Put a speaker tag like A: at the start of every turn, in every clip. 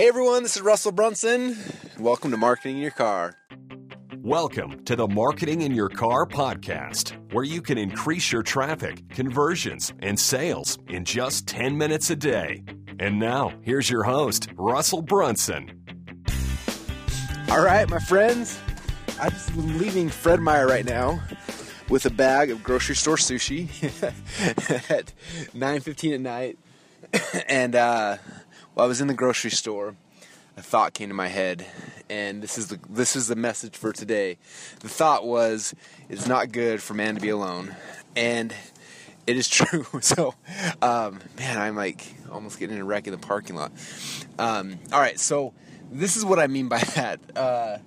A: Hey everyone, this is Russell Brunson. Welcome to Marketing in Your Car.
B: Welcome to the Marketing in Your Car podcast, where you can increase your traffic, conversions, and sales in just 10 minutes a day. And now, here's your host, Russell Brunson.
A: All right, my friends, I'm leaving Fred Meyer right now with a bag of grocery store sushi at 9:15 at night, and uh, while I was in the grocery store, a thought came to my head, and this is the this is the message for today. The thought was, "It's not good for man to be alone," and it is true. So, um, man, I'm like almost getting in a wreck in the parking lot. Um, all right, so this is what I mean by that. Uh,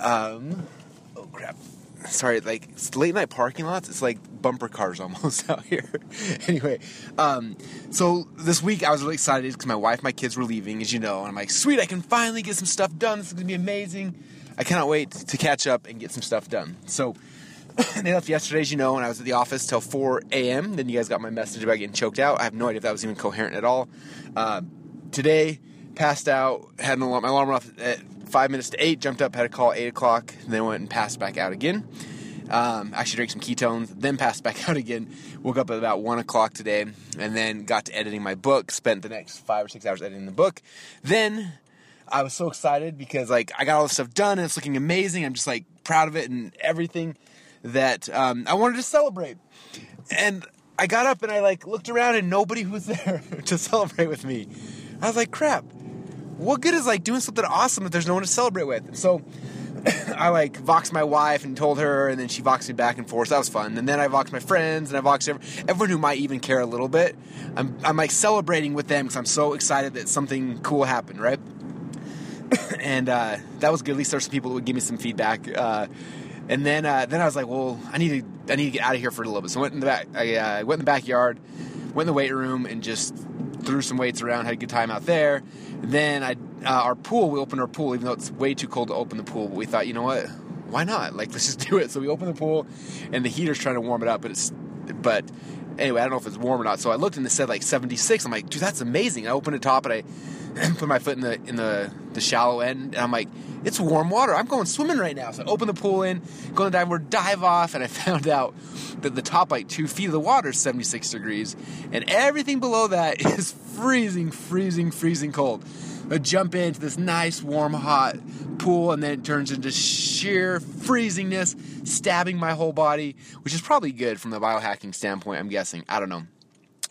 A: um, oh crap. Sorry, like late night parking lots. It's like bumper cars almost out here. anyway, um, so this week I was really excited because my wife, my kids were leaving, as you know, and I'm like, sweet, I can finally get some stuff done. This is gonna be amazing. I cannot wait to catch up and get some stuff done. So they left yesterday, as you know, and I was at the office till 4 a.m. Then you guys got my message about getting choked out. I have no idea if that was even coherent at all. Uh, today, passed out, had an alarm, my alarm off at five minutes to eight, jumped up, had a call at eight o'clock, then went and passed back out again. Um, actually drank some ketones, then passed back out again. Woke up at about one o'clock today, and then got to editing my book. Spent the next five or six hours editing the book. Then I was so excited because like I got all this stuff done and it's looking amazing. I'm just like proud of it and everything that um, I wanted to celebrate. And I got up and I like looked around and nobody was there to celebrate with me. I was like, crap. What good is like doing something awesome if there's no one to celebrate with? So I like voxed my wife and told her, and then she voxed me back and forth. So That was fun. And then I voxed my friends, and I voxed everyone who might even care a little bit. I'm, I'm like celebrating with them because I'm so excited that something cool happened, right? and uh, that was good. At least there's some people that would give me some feedback. Uh, and then uh, then I was like, well, I need to I need to get out of here for a little bit. So I went in the back. I uh, went in the backyard, went in the weight room, and just threw some weights around. Had a good time out there. Then I uh, our pool. We opened our pool, even though it's way too cold to open the pool. But we thought, you know what? Why not? Like let's just do it. So we opened the pool, and the heater's trying to warm it up, but it's but anyway, I don't know if it's warm or not. So I looked and it said like 76. I'm like, dude, that's amazing. I opened the top and I put my foot in the in the the shallow end, and I'm like, it's warm water. I'm going swimming right now. So I open the pool in, go in the dive board, dive off, and I found out that the top like two feet of the water is 76 degrees, and everything below that is freezing, freezing, freezing cold. Jump into this nice, warm, hot pool, and then it turns into sheer freezingness, stabbing my whole body, which is probably good from the biohacking standpoint, I'm guessing. I don't know.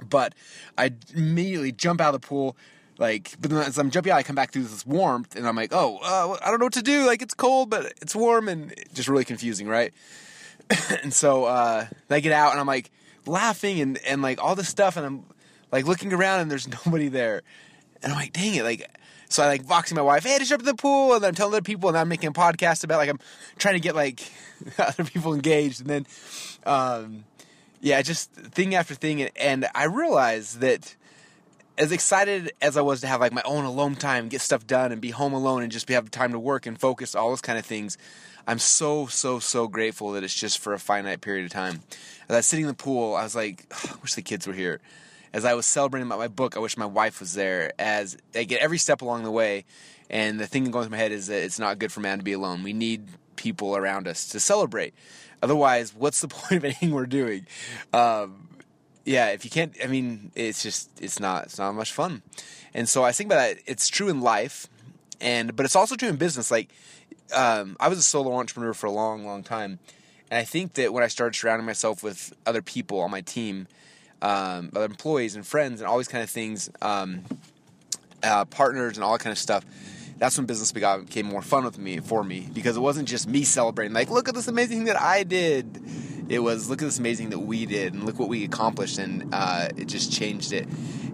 A: But I immediately jump out of the pool, like, but then as I'm jumping out, I come back through this warmth, and I'm like, oh, uh, I don't know what to do. Like, it's cold, but it's warm, and just really confusing, right? and so uh, I get out, and I'm like laughing and, and like all this stuff, and I'm like looking around, and there's nobody there. And I'm like, dang it, like so I like voxing my wife, hey, to jump in the pool, and I'm telling other people, and I'm making a podcast about like I'm trying to get like other people engaged, and then, um, yeah, just thing after thing, and, and I realized that as excited as I was to have like my own alone time, get stuff done, and be home alone, and just be have time to work and focus, all those kind of things. I'm so so so grateful that it's just for a finite period of time. As I was sitting in the pool, I was like, oh, I wish the kids were here as I was celebrating my book, I wish my wife was there. As I get every step along the way, and the thing going through my head is that it's not good for man to be alone. We need people around us to celebrate. Otherwise, what's the point of anything we're doing? Um, yeah, if you can't, I mean, it's just it's not it's not much fun. And so I think about that. It's true in life, and but it's also true in business. Like um, I was a solo entrepreneur for a long, long time, and I think that when I started surrounding myself with other people on my team um, other employees and friends and all these kind of things, um, uh, partners and all that kind of stuff. That's when business became more fun with me for me because it wasn't just me celebrating like look at this amazing thing that I did. It was look at this amazing that we did and look what we accomplished and uh, it just changed it.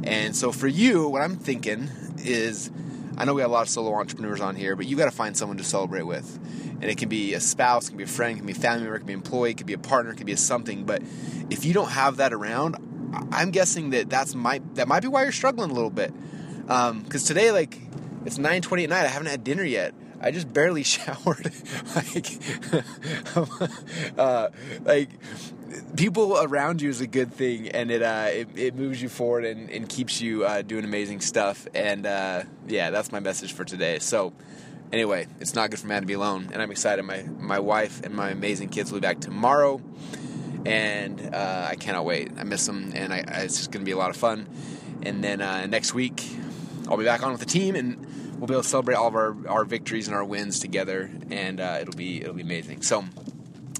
A: And so for you, what I'm thinking is, I know we have a lot of solo entrepreneurs on here, but you got to find someone to celebrate with and it can be a spouse, it can be a friend, it can be a family member, it can be an employee, it can be a partner, it can be a something. But if you don't have that around, I'm guessing that that's might that might be why you're struggling a little bit. Because um, today, like, it's 9:20 at night. I haven't had dinner yet. I just barely showered. like, uh, like people around you is a good thing, and it uh, it, it moves you forward and, and keeps you uh, doing amazing stuff. And uh, yeah, that's my message for today. So anyway, it's not good for man to be alone, and I'm excited. My my wife and my amazing kids will be back tomorrow, and uh, I cannot wait. I miss them, and I, I, it's just going to be a lot of fun. And then uh, next week, I'll be back on with the team, and we'll be able to celebrate all of our, our victories and our wins together, and uh, it'll be it'll be amazing. So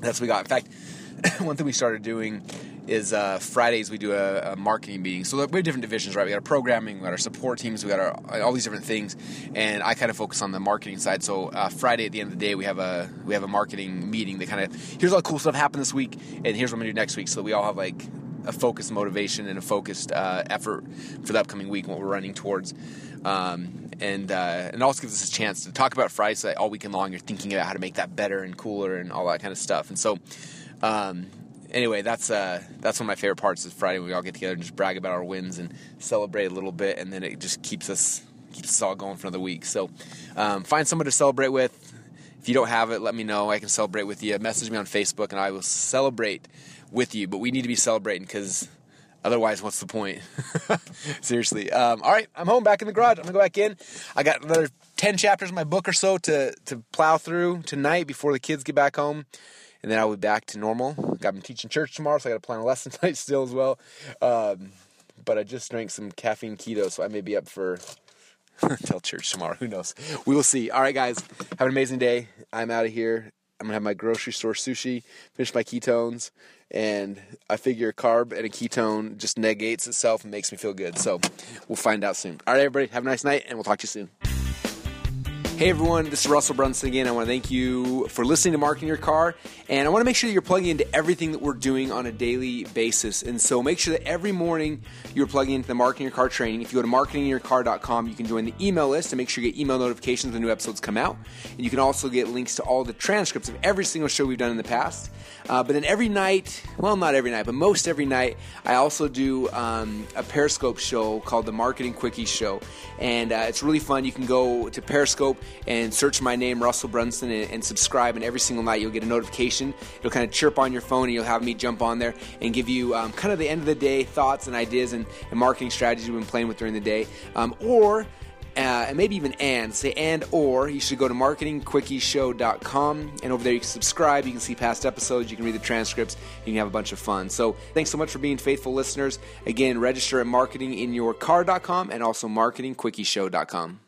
A: that's what we got. In fact, one thing we started doing is uh, Fridays we do a, a, marketing meeting. So we have different divisions, right? We got our programming, we got our support teams, we got our all these different things, and I kind of focus on the marketing side. So uh, Friday at the end of the day, we have a we have a marketing meeting that kind of here's all the cool stuff happened this week, and here's what I'm gonna do next week. So we all have like a focused motivation and a focused uh, effort for the upcoming week and what we're running towards. Um, and uh, and also gives us a chance to talk about Friday so all weekend long you're thinking about how to make that better and cooler and all that kind of stuff. And so, um, anyway, that's uh, that's one of my favorite parts is Friday. We all get together and just brag about our wins and celebrate a little bit, and then it just keeps us keeps us all going for another week. So, um, find someone to celebrate with. If you don't have it, let me know. I can celebrate with you. Message me on Facebook, and I will celebrate with you. But we need to be celebrating because otherwise, what's the point? Seriously. Um, all right, I'm home back in the garage. I'm gonna go back in. I got another ten chapters in my book or so to to plow through tonight before the kids get back home and then I'll be back to normal. Got me teaching church tomorrow, so I got to plan a lesson tonight still as well. Um, but I just drank some caffeine keto, so I may be up for till church tomorrow. Who knows? We will see. All right, guys, have an amazing day. I'm out of here. I'm gonna have my grocery store sushi, finish my ketones, and I figure a carb and a ketone just negates itself and makes me feel good. So we'll find out soon. All right, everybody, have a nice night, and we'll talk to you soon. Hey everyone, this is Russell Brunson again. I want to thank you for listening to Marketing Your Car, and I want to make sure that you're plugging into everything that we're doing on a daily basis. And so make sure that every morning you're plugging into the Marketing Your Car training. If you go to marketingyourcar.com, you can join the email list and make sure you get email notifications when new episodes come out. And you can also get links to all the transcripts of every single show we've done in the past. Uh, but then every night, well, not every night, but most every night, I also do um, a Periscope show called the Marketing Quickie Show. And uh, it's really fun. You can go to Periscope and search my name, Russell Brunson, and, and, subscribe. And every single night you'll get a notification. It'll kind of chirp on your phone, and you'll have me jump on there and give you um, kind of the end of the day thoughts and ideas and, and marketing strategies we've been playing with during the day. Um, or uh, and maybe even and say and or you should go to marketingquickieshow.com and over there you can subscribe you can see past episodes you can read the transcripts you can have a bunch of fun so thanks so much for being faithful listeners again register at marketinginyourcar.com and also marketingquickieshow.com